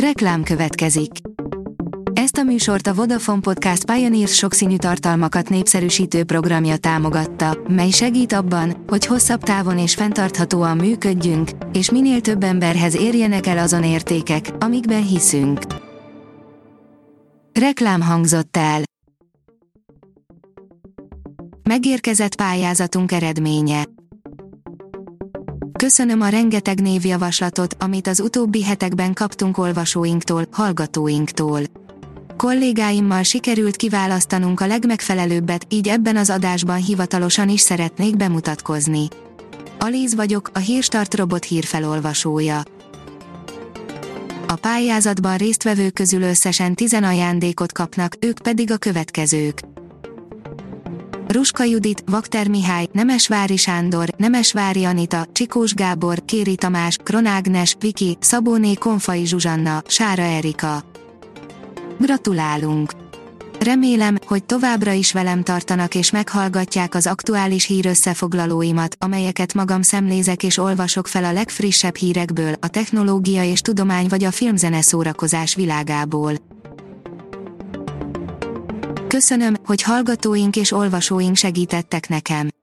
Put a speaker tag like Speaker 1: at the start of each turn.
Speaker 1: Reklám következik. Ezt a műsort a Vodafone Podcast Pioneers sokszínű tartalmakat népszerűsítő programja támogatta, mely segít abban, hogy hosszabb távon és fenntarthatóan működjünk, és minél több emberhez érjenek el azon értékek, amikben hiszünk. Reklám hangzott el. Megérkezett pályázatunk eredménye. Köszönöm a rengeteg névjavaslatot, amit az utóbbi hetekben kaptunk olvasóinktól, hallgatóinktól. Kollégáimmal sikerült kiválasztanunk a legmegfelelőbbet, így ebben az adásban hivatalosan is szeretnék bemutatkozni. Alíz vagyok, a Hírstart robot hírfelolvasója. A pályázatban résztvevők közül összesen 10 ajándékot kapnak, ők pedig a következők. Ruska Judit, Vakter Mihály, Nemesvári Sándor, Nemesvári Anita, Csikós Gábor, Kéri Tamás, Kronágnes, Viki, Szabóné Konfai Zsuzsanna, Sára Erika. Gratulálunk! Remélem, hogy továbbra is velem tartanak és meghallgatják az aktuális hír összefoglalóimat, amelyeket magam szemlézek és olvasok fel a legfrissebb hírekből, a technológia és tudomány vagy a filmzene szórakozás világából. Köszönöm, hogy hallgatóink és olvasóink segítettek nekem.